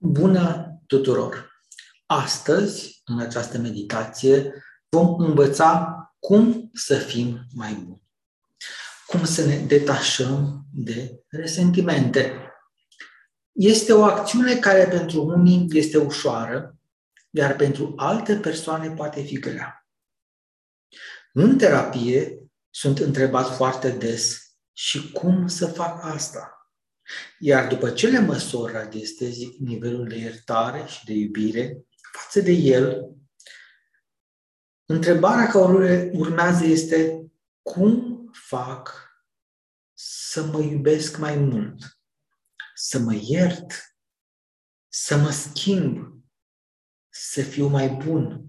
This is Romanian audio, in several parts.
Bună tuturor! Astăzi, în această meditație, vom învăța cum să fim mai buni. Cum să ne detașăm de resentimente. Este o acțiune care pentru unii este ușoară, iar pentru alte persoane poate fi grea. În terapie sunt întrebat foarte des și cum să fac asta? Iar după ce le măsor radiestezic nivelul de iertare și de iubire față de el, întrebarea care urmează este cum fac să mă iubesc mai mult, să mă iert, să mă schimb, să fiu mai bun.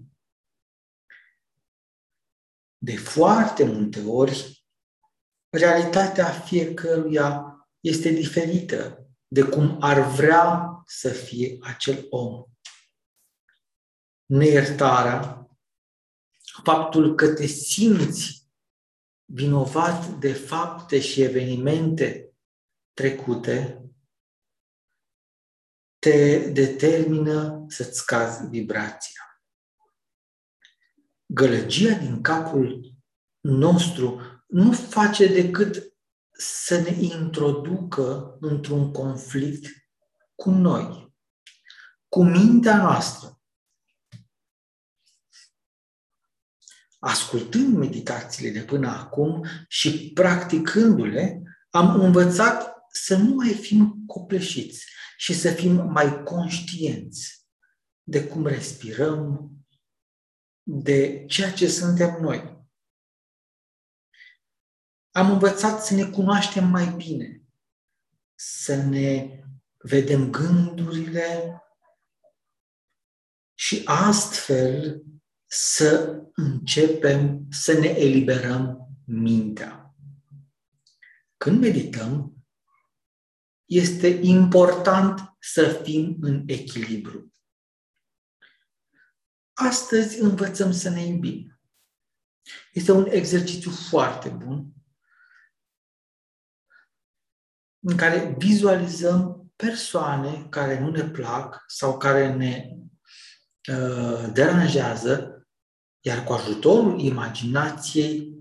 De foarte multe ori, realitatea fiecăruia este diferită de cum ar vrea să fie acel om. Neiertarea, faptul că te simți vinovat de fapte și evenimente trecute, te determină să-ți scazi vibrația. Gălăgia din capul nostru nu face decât să ne introducă într-un conflict cu noi, cu mintea noastră. Ascultând meditațiile de până acum și practicându-le, am învățat să nu mai fim copleșiți și să fim mai conștienți de cum respirăm, de ceea ce suntem noi am învățat să ne cunoaștem mai bine, să ne vedem gândurile și astfel să începem să ne eliberăm mintea. Când medităm, este important să fim în echilibru. Astăzi învățăm să ne iubim. Este un exercițiu foarte bun în care vizualizăm persoane care nu ne plac sau care ne uh, deranjează, iar cu ajutorul imaginației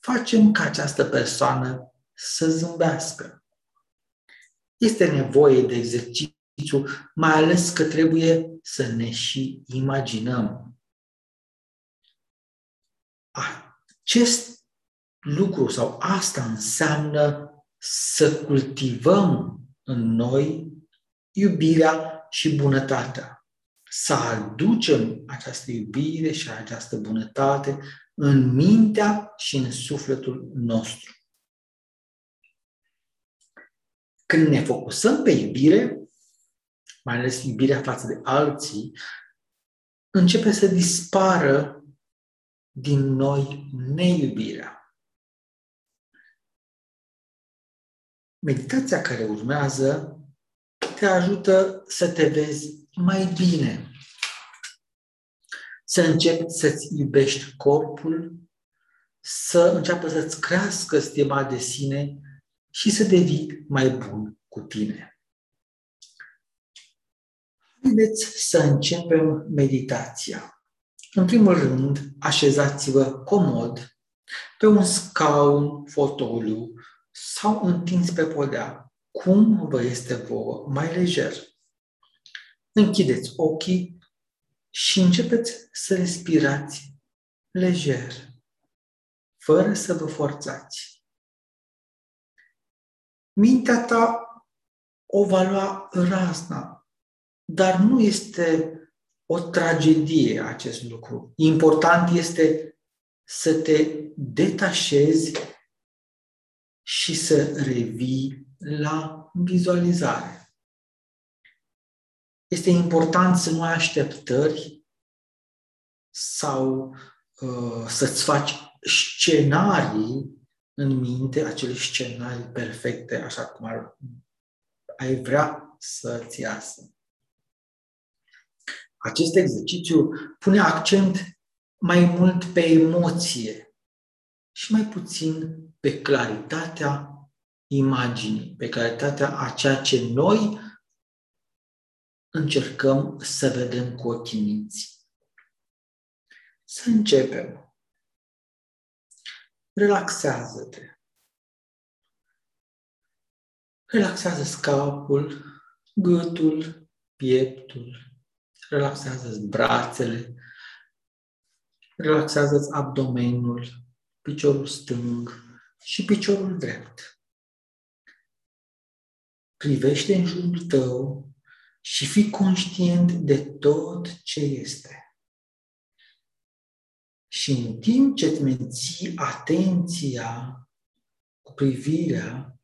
facem ca această persoană să zâmbească. Este nevoie de exercițiu, mai ales că trebuie să ne și imaginăm. Acest lucru sau asta înseamnă să cultivăm în noi iubirea și bunătatea. Să aducem această iubire și această bunătate în mintea și în sufletul nostru. Când ne focusăm pe iubire, mai ales iubirea față de alții, începe să dispară din noi neiubirea. Meditația care urmează te ajută să te vezi mai bine, să începi să-ți iubești corpul, să înceapă să-ți crească stima de sine și să devii mai bun cu tine. Haideți să începem meditația. În primul rând, așezați-vă comod pe un scaun, fotoliu sau întins pe podea, cum vă este vouă mai lejer. Închideți ochii și începeți să respirați lejer, fără să vă forțați. Mintea ta o va lua razna, dar nu este o tragedie acest lucru. Important este să te detașezi și să revii la vizualizare. Este important să nu ai așteptări sau uh, să-ți faci scenarii în minte, acele scenarii perfecte, așa cum ar, ai vrea să-ți iasă. Acest exercițiu pune accent mai mult pe emoție și mai puțin pe claritatea imaginii, pe claritatea a ceea ce noi încercăm să vedem cu ochii minții. Să începem. Relaxează-te. Relaxează scapul, gâtul, pieptul. Relaxează brațele. Relaxează abdomenul, piciorul stâng și piciorul drept. Privește în jurul tău și fii conștient de tot ce este. Și în timp ce îți menții atenția cu privirea,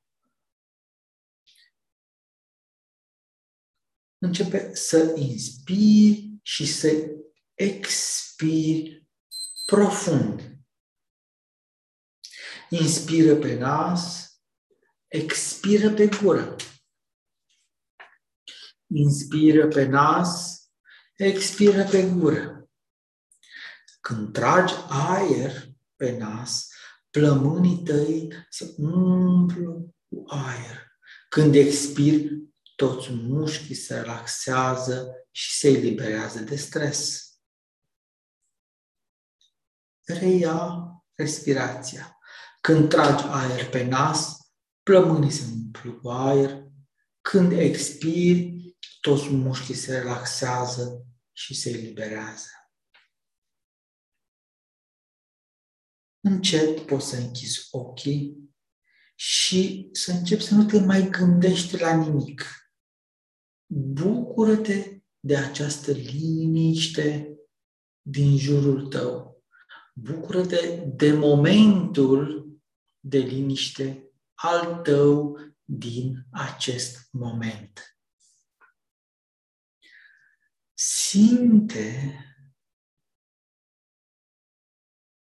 începe să inspiri și să expiri profund. Inspiră pe nas, expiră pe gură. Inspiră pe nas, expiră pe gură. Când tragi aer pe nas, plămânii tăi se umplu cu aer. Când expiri, toți mușchii se relaxează și se eliberează de stres. Reia respirația. Când tragi aer pe nas, plămânii se umplu cu aer. Când expiri, toți mușchii se relaxează și se eliberează. Încet poți să închizi ochii și să începi să nu te mai gândești la nimic. Bucură-te de această liniște din jurul tău. Bucură-te de momentul de liniște al tău din acest moment. Simte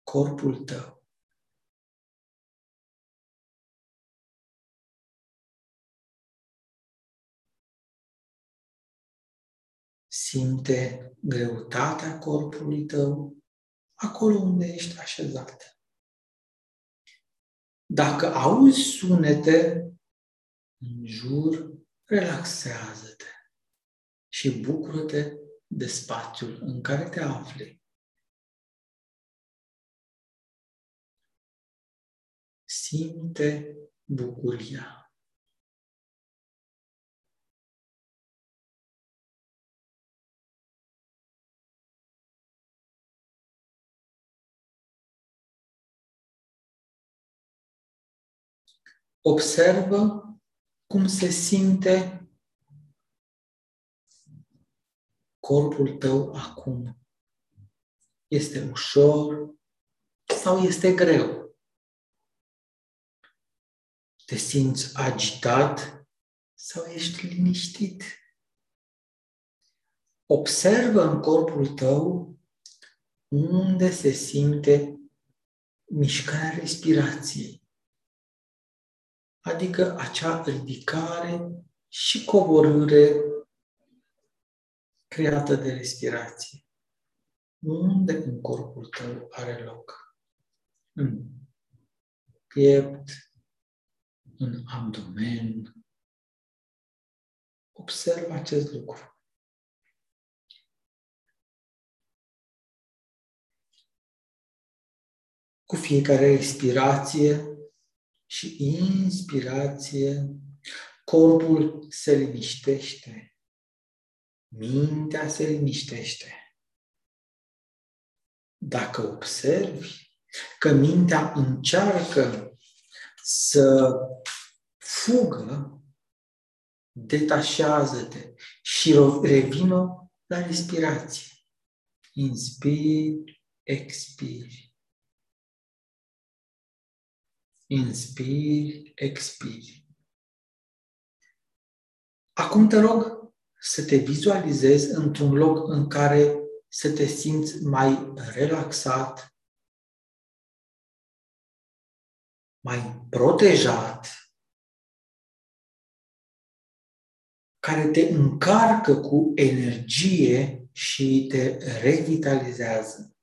corpul tău. Simte greutatea corpului tău acolo unde ești așezat. Dacă auzi sunete în jur, relaxează-te și bucură-te de spațiul în care te afli. Simte bucuria. Observă cum se simte corpul tău acum? Este ușor sau este greu? Te simți agitat sau ești liniștit? Observă în corpul tău unde se simte mișcarea respirației, adică acea ridicare și coborâre creată de respirație. Unde în corpul tău are loc? În piept, în abdomen. Observă acest lucru. Cu fiecare respirație și inspirație, corpul se liniștește mintea se liniștește. Dacă observi că mintea încearcă să fugă, detașează-te și revină la respirație. Inspiri, expiri. Inspiri, expiri. Acum te rog să te vizualizezi într-un loc în care să te simți mai relaxat, mai protejat, care te încarcă cu energie și te revitalizează.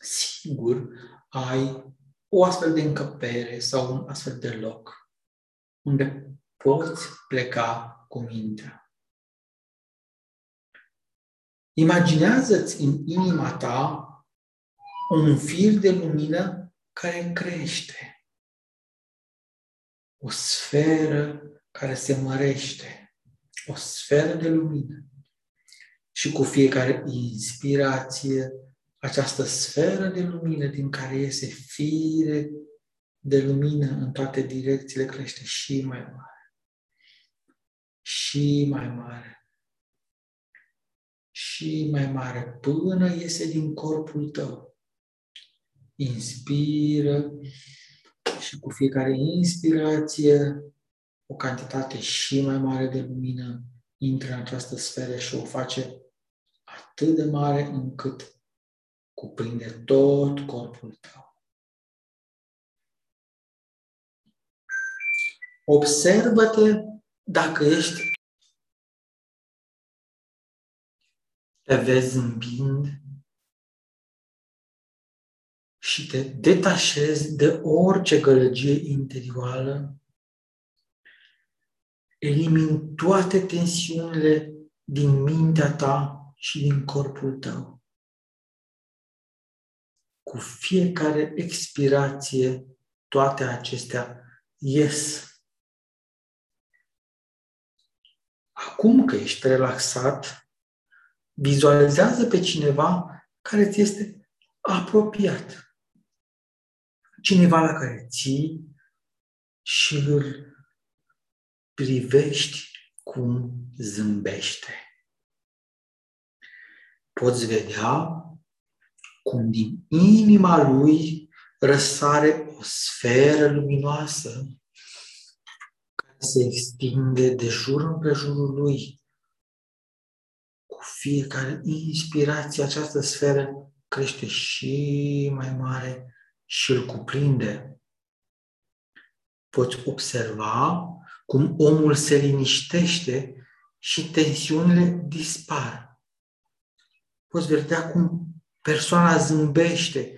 Sigur, ai o astfel de încăpere sau un astfel de loc unde poți pleca cu mintea. Imaginează-ți în inima ta un fir de lumină care crește. O sferă care se mărește. O sferă de lumină. Și cu fiecare inspirație, această sferă de lumină din care iese fire de lumină în toate direcțiile crește și mai mare. Și mai mare. Și mai mare, până iese din corpul tău. Inspiră și cu fiecare inspirație o cantitate și mai mare de lumină intră în această sferă și o face atât de mare încât cuprinde tot corpul tău. Observă-te dacă ești te vezi zâmbind și te detașezi de orice gălăgie interioară, elimini toate tensiunile din mintea ta și din corpul tău. Cu fiecare expirație, toate acestea ies. Acum că ești relaxat, vizualizează pe cineva care ți este apropiat. Cineva la care ții și îl privești cum zâmbește poți vedea cum din inima lui răsare o sferă luminoasă care se extinde de jur împrejurul lui. Cu fiecare inspirație, această sferă crește și mai mare și îl cuprinde. Poți observa cum omul se liniștește și tensiunile dispar poți vedea cum persoana zâmbește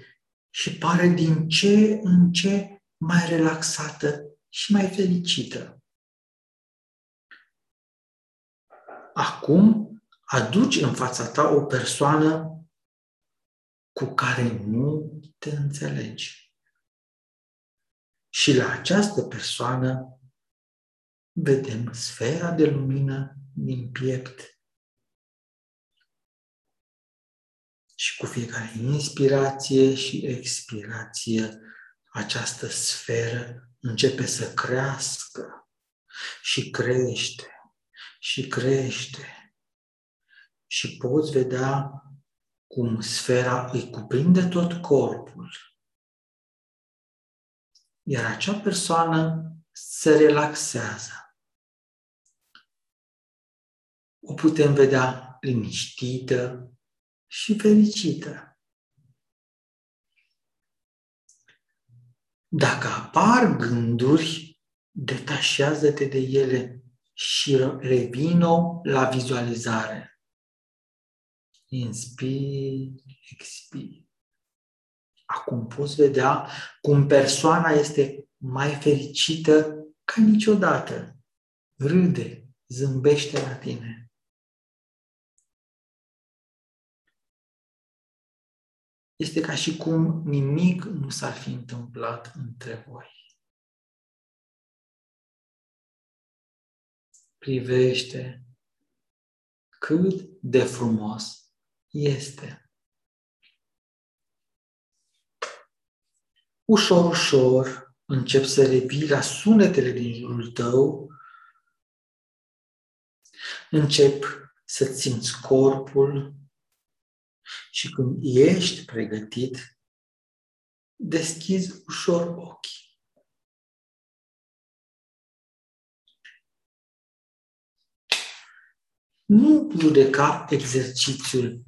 și pare din ce în ce mai relaxată și mai fericită. Acum aduci în fața ta o persoană cu care nu te înțelegi. Și la această persoană vedem sfera de lumină din piept Și cu fiecare inspirație și expirație, această sferă începe să crească și crește și crește. Și poți vedea cum sfera îi cuprinde tot corpul. Iar acea persoană se relaxează. O putem vedea liniștită, și fericită. Dacă apar gânduri, detașează-te de ele și revino la vizualizare. Inspir, expir. Acum poți vedea cum persoana este mai fericită ca niciodată. Râde, zâmbește la tine. Este ca și cum nimic nu s-ar fi întâmplat între voi. Privește cât de frumos este. Ușor, ușor încep să revii la sunetele din jurul tău, încep să simți corpul, și când ești pregătit, deschizi ușor ochii. Nu judeca exercițiul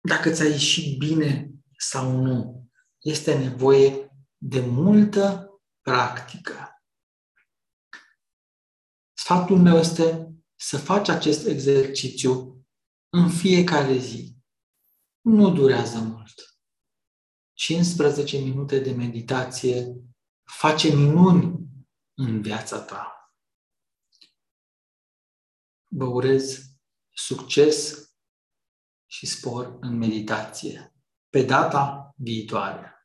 dacă ți-a ieșit bine sau nu. Este nevoie de multă practică. Sfatul meu este să faci acest exercițiu în fiecare zi nu durează mult. 15 minute de meditație face minuni în viața ta. Vă urez succes și spor în meditație. Pe data viitoare!